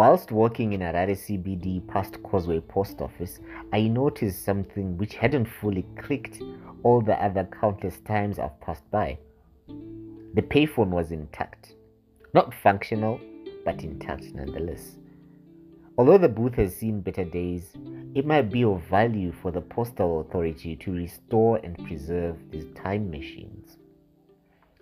Whilst walking in Harare CBD past Causeway Post Office, I noticed something which hadn't fully clicked all the other countless times I've passed by. The payphone was intact. Not functional, but intact nonetheless. Although the booth has seen better days, it might be of value for the postal authority to restore and preserve these time machines.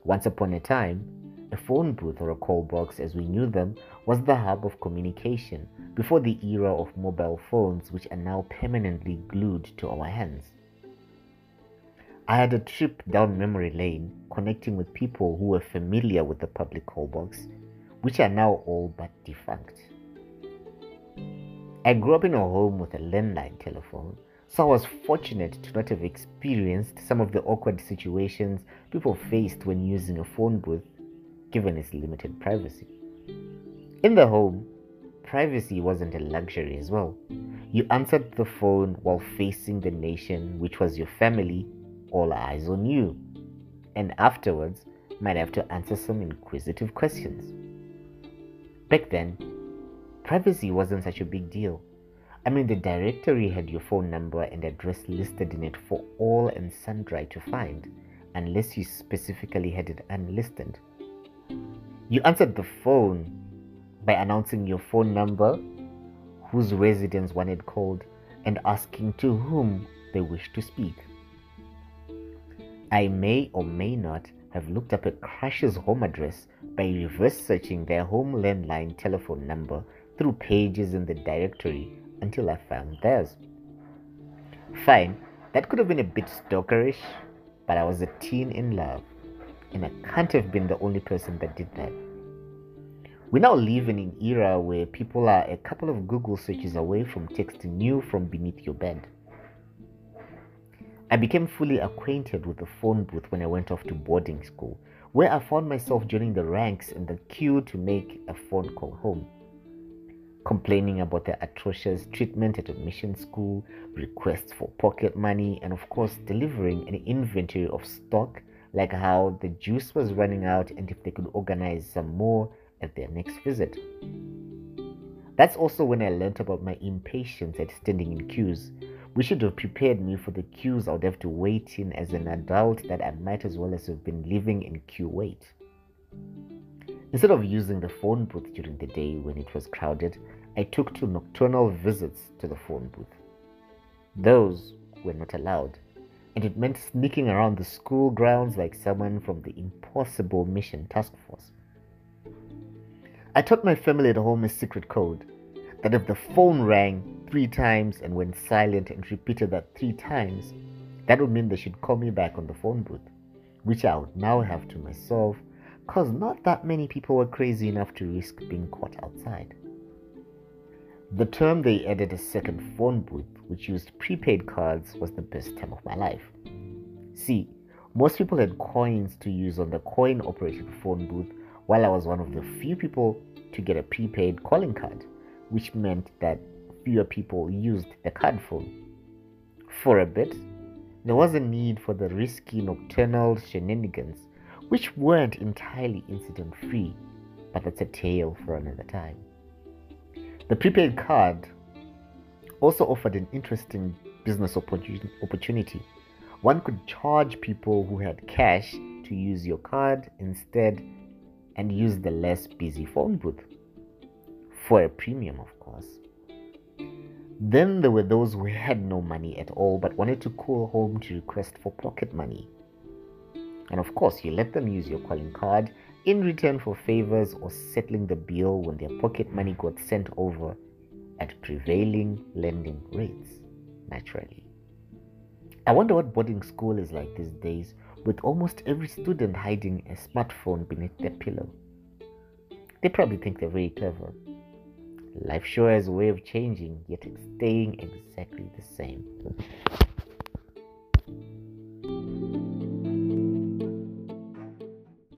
Once upon a time, a phone booth or a call box as we knew them was the hub of communication before the era of mobile phones, which are now permanently glued to our hands. I had a trip down memory lane connecting with people who were familiar with the public call box, which are now all but defunct. I grew up in a home with a landline telephone, so I was fortunate to not have experienced some of the awkward situations people faced when using a phone booth, given its limited privacy. In the home, privacy wasn't a luxury as well. You answered the phone while facing the nation, which was your family all eyes on you, and afterwards might have to answer some inquisitive questions. Back then, privacy wasn't such a big deal. I mean, the directory had your phone number and address listed in it for all and sundry to find, unless you specifically had it unlisted. You answered the phone by announcing your phone number, whose residence one had called, and asking to whom they wished to speak. I may or may not have looked up a crush's home address by reverse searching their home landline telephone number through pages in the directory until I found theirs. Fine, that could have been a bit stalkerish, but I was a teen in love, and I can't have been the only person that did that. We now live in an era where people are a couple of Google searches away from texting you from beneath your bed. I became fully acquainted with the phone booth when I went off to boarding school, where I found myself joining the ranks in the queue to make a phone call home. Complaining about the atrocious treatment at a mission school, requests for pocket money, and of course, delivering an inventory of stock, like how the juice was running out and if they could organize some more at their next visit. That's also when I learned about my impatience at standing in queues, we should have prepared me for the queues I would have to wait in as an adult that I might as well as have been living in queue wait. Instead of using the phone booth during the day when it was crowded, I took to nocturnal visits to the phone booth. Those were not allowed, and it meant sneaking around the school grounds like someone from the impossible mission task force. I taught my family at home a secret code that if the phone rang, three times and went silent and repeated that three times, that would mean they should call me back on the phone booth, which I would now have to myself, because not that many people were crazy enough to risk being caught outside. The term they added a second phone booth, which used prepaid cards, was the best time of my life. See, most people had coins to use on the coin operated phone booth, while I was one of the few people to get a prepaid calling card, which meant that fewer people used the card phone. For a bit, there was a need for the risky nocturnal shenanigans, which weren't entirely incident free, but that's a tale for another time. The prepaid card also offered an interesting business opportunity. One could charge people who had cash to use your card instead and use the less busy phone booth for a premium, of course. Then there were those who had no money at all but wanted to call home to request for pocket money. And of course, you let them use your calling card in return for favors or settling the bill when their pocket money got sent over at prevailing lending rates, naturally. I wonder what boarding school is like these days with almost every student hiding a smartphone beneath their pillow. They probably think they're very clever. Life sure has a way of changing, yet staying exactly the same.